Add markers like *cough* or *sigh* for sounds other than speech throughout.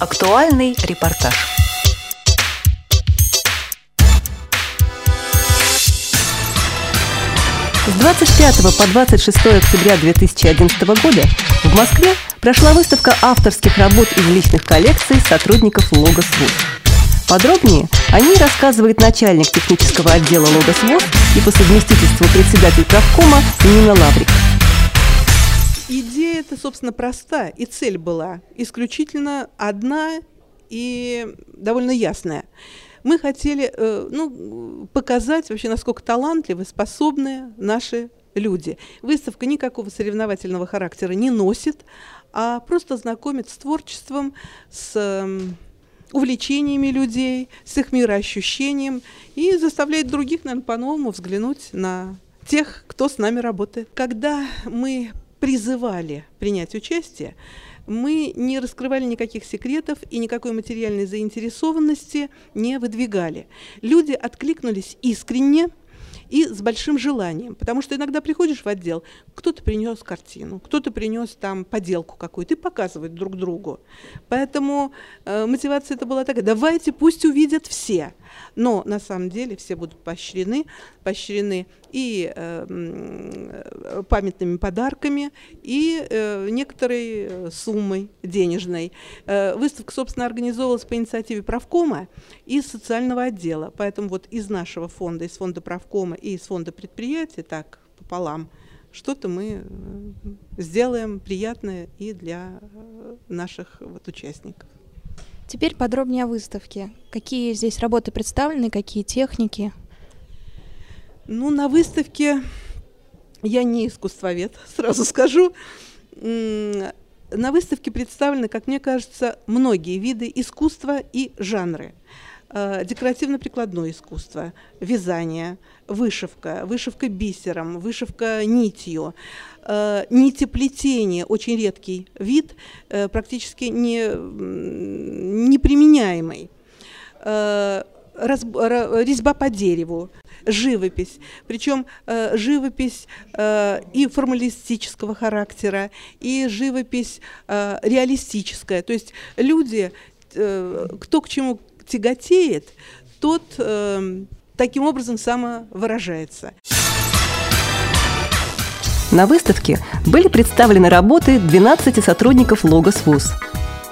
Актуальный репортаж. С 25 по 26 октября 2011 года в Москве прошла выставка авторских работ из личных коллекций сотрудников Логос ВУЗ. Подробнее о ней рассказывает начальник технического отдела Логос ВУЗ и по совместительству председатель правкома Нина Лаврик. Идея это, собственно, проста, и цель была исключительно одна и довольно ясная. Мы хотели э, ну, показать вообще, насколько талантливы, способны наши люди. Выставка никакого соревновательного характера не носит, а просто знакомит с творчеством, с э, увлечениями людей, с их мироощущением и заставляет других, наверное, по-новому взглянуть на тех, кто с нами работает. Когда мы призывали принять участие, мы не раскрывали никаких секретов и никакой материальной заинтересованности не выдвигали. Люди откликнулись искренне, и с большим желанием. Потому что иногда приходишь в отдел, кто-то принес картину, кто-то принес там поделку какую-то и показывает друг другу. Поэтому э, мотивация это была такая, давайте пусть увидят все. Но на самом деле все будут поощрены, поощрены и э, памятными подарками, и э, некоторой э, суммой денежной. Э, выставка, собственно, организовывалась по инициативе правкома и социального отдела. Поэтому вот из нашего фонда, из фонда правкома и из фонда предприятия, так пополам, что-то мы э, сделаем приятное и для э, наших вот, участников. Теперь подробнее о выставке. Какие здесь работы представлены, какие техники? Ну, на выставке я не искусствовед, *laughs* сразу скажу. На выставке представлены, как мне кажется, многие виды искусства и жанры. Э, декоративно-прикладное искусство, вязание, вышивка, вышивка бисером, вышивка нитью, э, нитеплетение, очень редкий вид, э, практически не, неприменяемый. резьба по дереву, живопись. Причем э, живопись э, и формалистического характера, и живопись э, реалистическая. То есть люди, кто к чему тяготеет, тот э, таким образом самовыражается. На выставке были представлены работы 12 сотрудников Логос ВУЗ.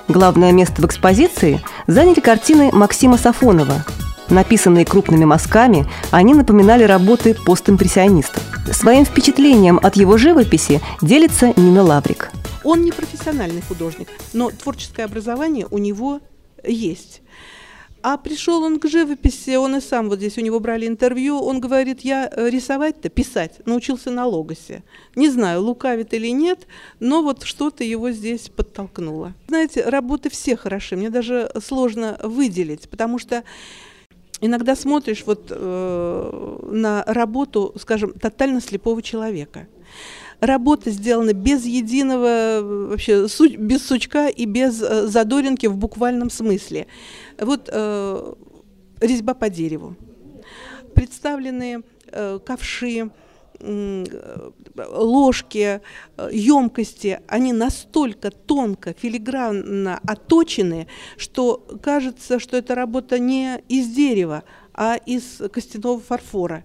Главное место в экспозиции заняли картины Максима Сафонова – Написанные крупными мазками, они напоминали работы постимпрессионистов. Своим впечатлением от его живописи делится Нина Лаврик. Он не профессиональный художник, но творческое образование у него есть. А пришел он к живописи, он и сам, вот здесь у него брали интервью, он говорит, я э, рисовать-то, писать, научился на логосе. Не знаю, лукавит или нет, но вот что-то его здесь подтолкнуло. Знаете, работы все хороши, мне даже сложно выделить, потому что иногда смотришь вот э, на работу, скажем, тотально слепого человека. Работа сделана без единого, вообще без сучка и без э, задоринки в буквальном смысле. Вот э, резьба по дереву. Представлены э, ковши, ложки, емкости, они настолько тонко, филигранно оточены, что кажется, что эта работа не из дерева, а из костяного фарфора.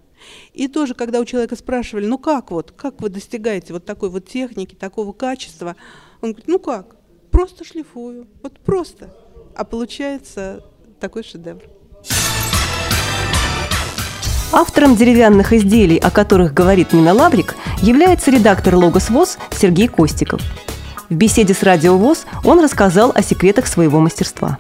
И тоже, когда у человека спрашивали, ну как вот, как вы достигаете вот такой вот техники, такого качества, он говорит, ну как, просто шлифую, вот просто. А получается такой шедевр. Автором деревянных изделий, о которых говорит Нина Лаврик, является редактор «Логос ВОЗ» Сергей Костиков. В беседе с «Радио ВОЗ» он рассказал о секретах своего мастерства.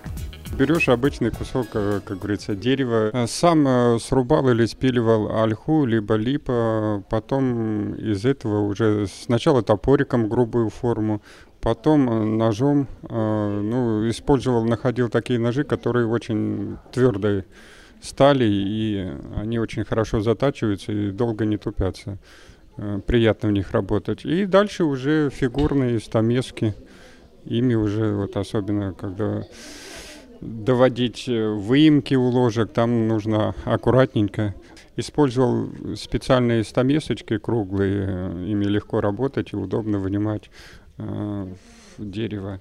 Берешь обычный кусок, э, как говорится, дерева, э, сам э, срубал или спиливал ольху, либо липа, потом из этого уже сначала топориком грубую форму, потом ножом, ну, использовал, находил такие ножи, которые очень твердые, стали, и они очень хорошо затачиваются и долго не тупятся. Приятно в них работать. И дальше уже фигурные стамески. Ими уже, вот особенно, когда доводить э, выемки у ложек, там нужно аккуратненько. Использовал специальные стамесочки круглые, ими легко работать и удобно вынимать э, дерево.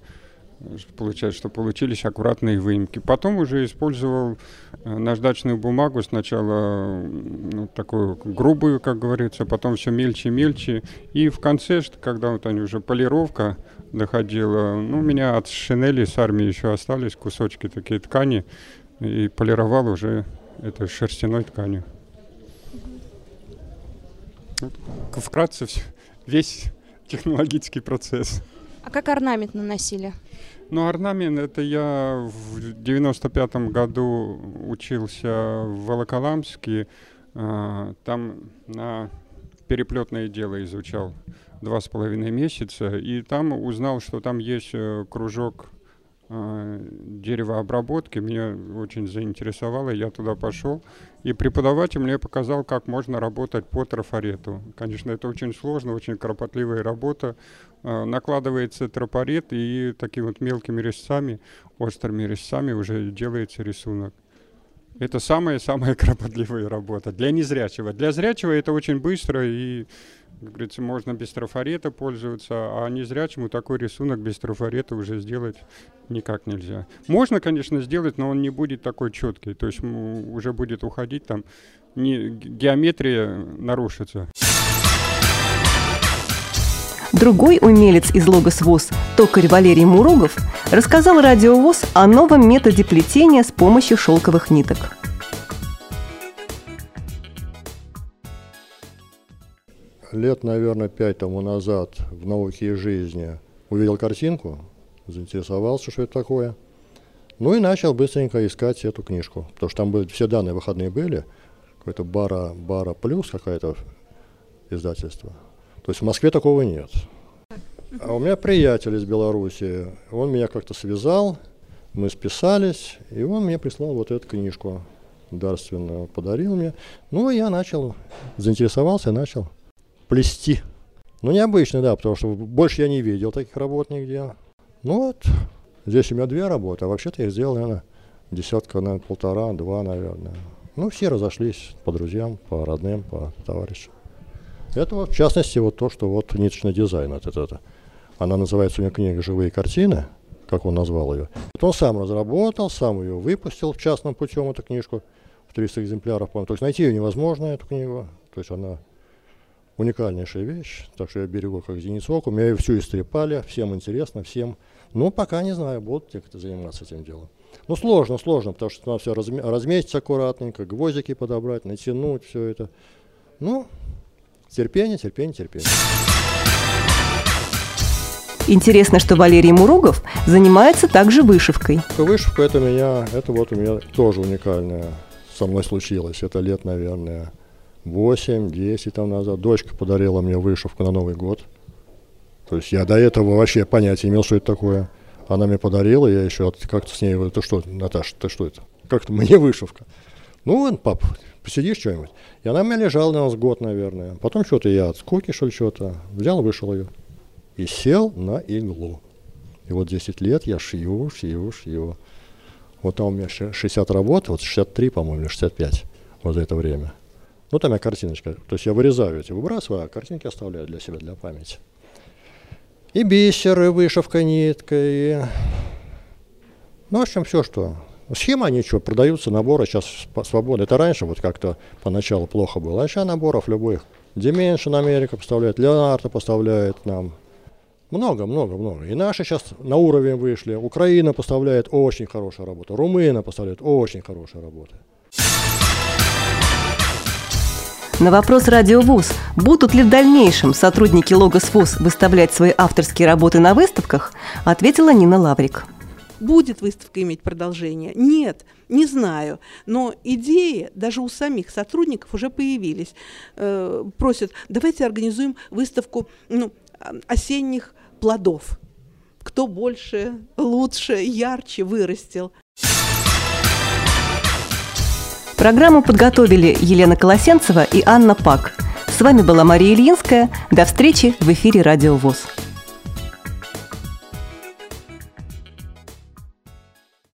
Получается, что получились аккуратные выемки. Потом уже использовал э, наждачную бумагу, сначала ну, такую грубую, как говорится, потом все мельче и мельче. И в конце, когда вот они уже полировка доходила, ну, у меня от шинели с армии еще остались кусочки такие ткани, и полировал уже это шерстяной тканью. Вкратце весь технологический процесс. А как орнамент наносили? Ну, орнамент, это я в 95-м году учился в Волоколамске, а, там на переплетное дело изучал два с половиной месяца, и там узнал, что там есть э, кружок деревообработки меня очень заинтересовало, я туда пошел, и преподаватель мне показал, как можно работать по трафарету. Конечно, это очень сложно, очень кропотливая работа. А, накладывается трафарет, и такими вот мелкими резцами, острыми резцами уже делается рисунок. Это самая-самая *laughs* кропотливая работа для незрячего. Для зрячего это очень быстро и как говорится, можно без трафарета пользоваться, а незрячему такой рисунок без трафарета уже сделать никак нельзя. Можно, конечно, сделать, но он не будет такой четкий, то есть уже будет уходить там, не, геометрия нарушится. Другой умелец из Логос ВОЗ, токарь Валерий Мурогов, рассказал Радио ВОЗ о новом методе плетения с помощью шелковых ниток. лет, наверное, пять тому назад в «Науке и жизни» увидел картинку, заинтересовался, что это такое. Ну и начал быстренько искать эту книжку, потому что там были, все данные выходные были, какой-то Бара, Бара Плюс какое-то издательство. То есть в Москве такого нет. А у меня приятель из Беларуси, он меня как-то связал, мы списались, и он мне прислал вот эту книжку дарственную, подарил мне. Ну, я начал, заинтересовался, начал плести. Ну, необычно, да, потому что больше я не видел таких работ нигде. Ну вот, здесь у меня две работы, а вообще-то я сделал, наверное, десятка, наверное, полтора, два, наверное. Ну, все разошлись по друзьям, по родным, по товарищам. Это вот, в частности, вот то, что вот ниточный дизайн, вот это. Она называется у меня книга «Живые картины», как он назвал ее. Это он сам разработал, сам ее выпустил в частном путем, эту книжку, в 300 экземпляров, по То есть найти ее невозможно, эту книгу. То есть она уникальнейшая вещь, так что я берегу как зеницок. У меня ее всю истрепали, всем интересно, всем. Но пока не знаю, будут те, кто заниматься этим делом. Ну, сложно, сложно, потому что надо все разме- разметить аккуратненько, гвоздики подобрать, натянуть все это. Ну, терпение, терпение, терпение. Интересно, что Валерий Муругов занимается также вышивкой. Вышивка это меня, это вот у меня тоже уникальная со мной случилось. Это лет, наверное, 8-10 там назад дочка подарила мне вышивку на Новый год. То есть я до этого вообще понятия не имел, что это такое. Она мне подарила, я еще как-то с ней говорю, ты что, Наташа, ты что это? Как-то мне вышивка. Ну, вон, пап, посидишь что-нибудь. И она у меня лежала на нас год, наверное. Потом что-то я от скуки, что ли, что-то взял, вышел ее. И сел на иглу. И вот 10 лет я шью, шью, шью. Вот там у меня 60 работ, вот 63, по-моему, 65 вот за это время. Ну, там я картиночка. То есть я вырезаю эти, выбрасываю, а картинки оставляю для себя, для памяти. И бисеры, вышивка ниткой. Ну, в общем, все, что. Схема ничего, продаются наборы сейчас свободно. Это раньше вот как-то поначалу плохо было. А сейчас наборов любых. Dimension Америка поставляет, Леонардо поставляет нам. Много, много, много. И наши сейчас на уровень вышли. Украина поставляет очень хорошую работу. Румыния поставляет очень хорошую работу. На вопрос Радио ВУЗ, будут ли в дальнейшем сотрудники Логос ВУЗ выставлять свои авторские работы на выставках, ответила Нина Лаврик. Будет выставка иметь продолжение? Нет, не знаю. Но идеи даже у самих сотрудников уже появились. Э, просят, давайте организуем выставку ну, осенних плодов. Кто больше, лучше, ярче вырастил. Программу подготовили Елена Колосенцева и Анна Пак. С вами была Мария Ильинская. До встречи в эфире «Радио ВОЗ».